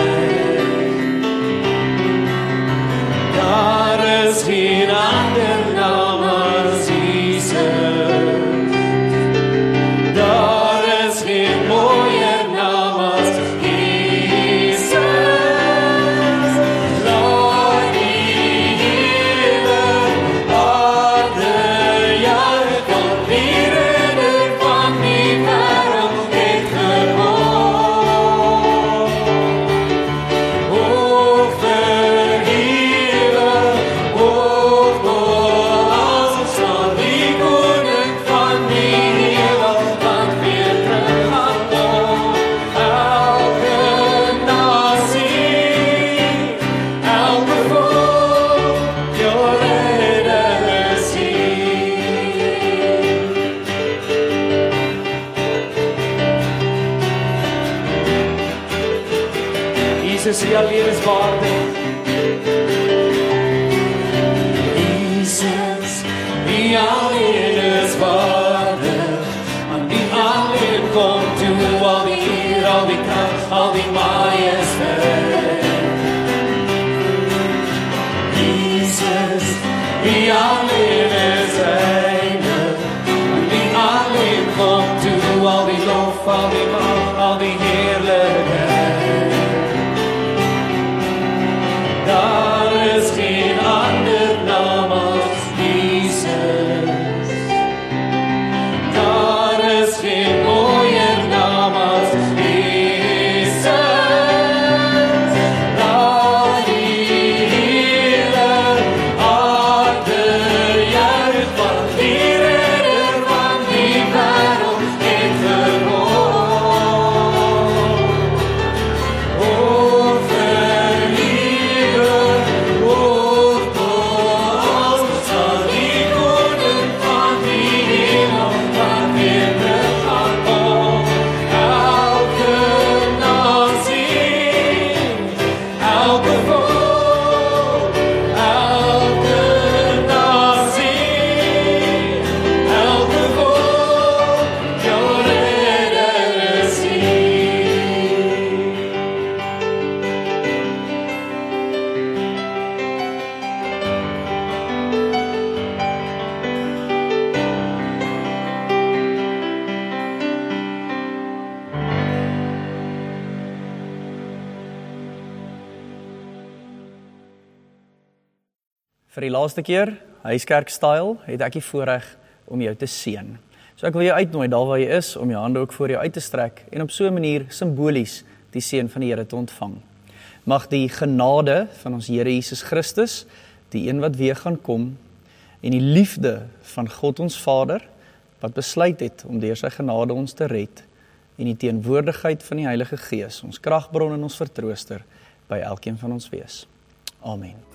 Laaste keer, huiskerk style, het ek die voorreg om jou te seën. So ek wil jou uitnooi daar waar jy is om jou hande ook voor jou uit te strek en op so 'n manier simbolies die seën van die Here te ontvang. Mag die genade van ons Here Jesus Christus, die een wat weer gaan kom, en die liefde van God ons Vader wat besluit het om deur sy genade ons te red en die teenwoordigheid van die Heilige Gees, ons kragbron en ons vertrooster by elkeen van ons wees. Amen.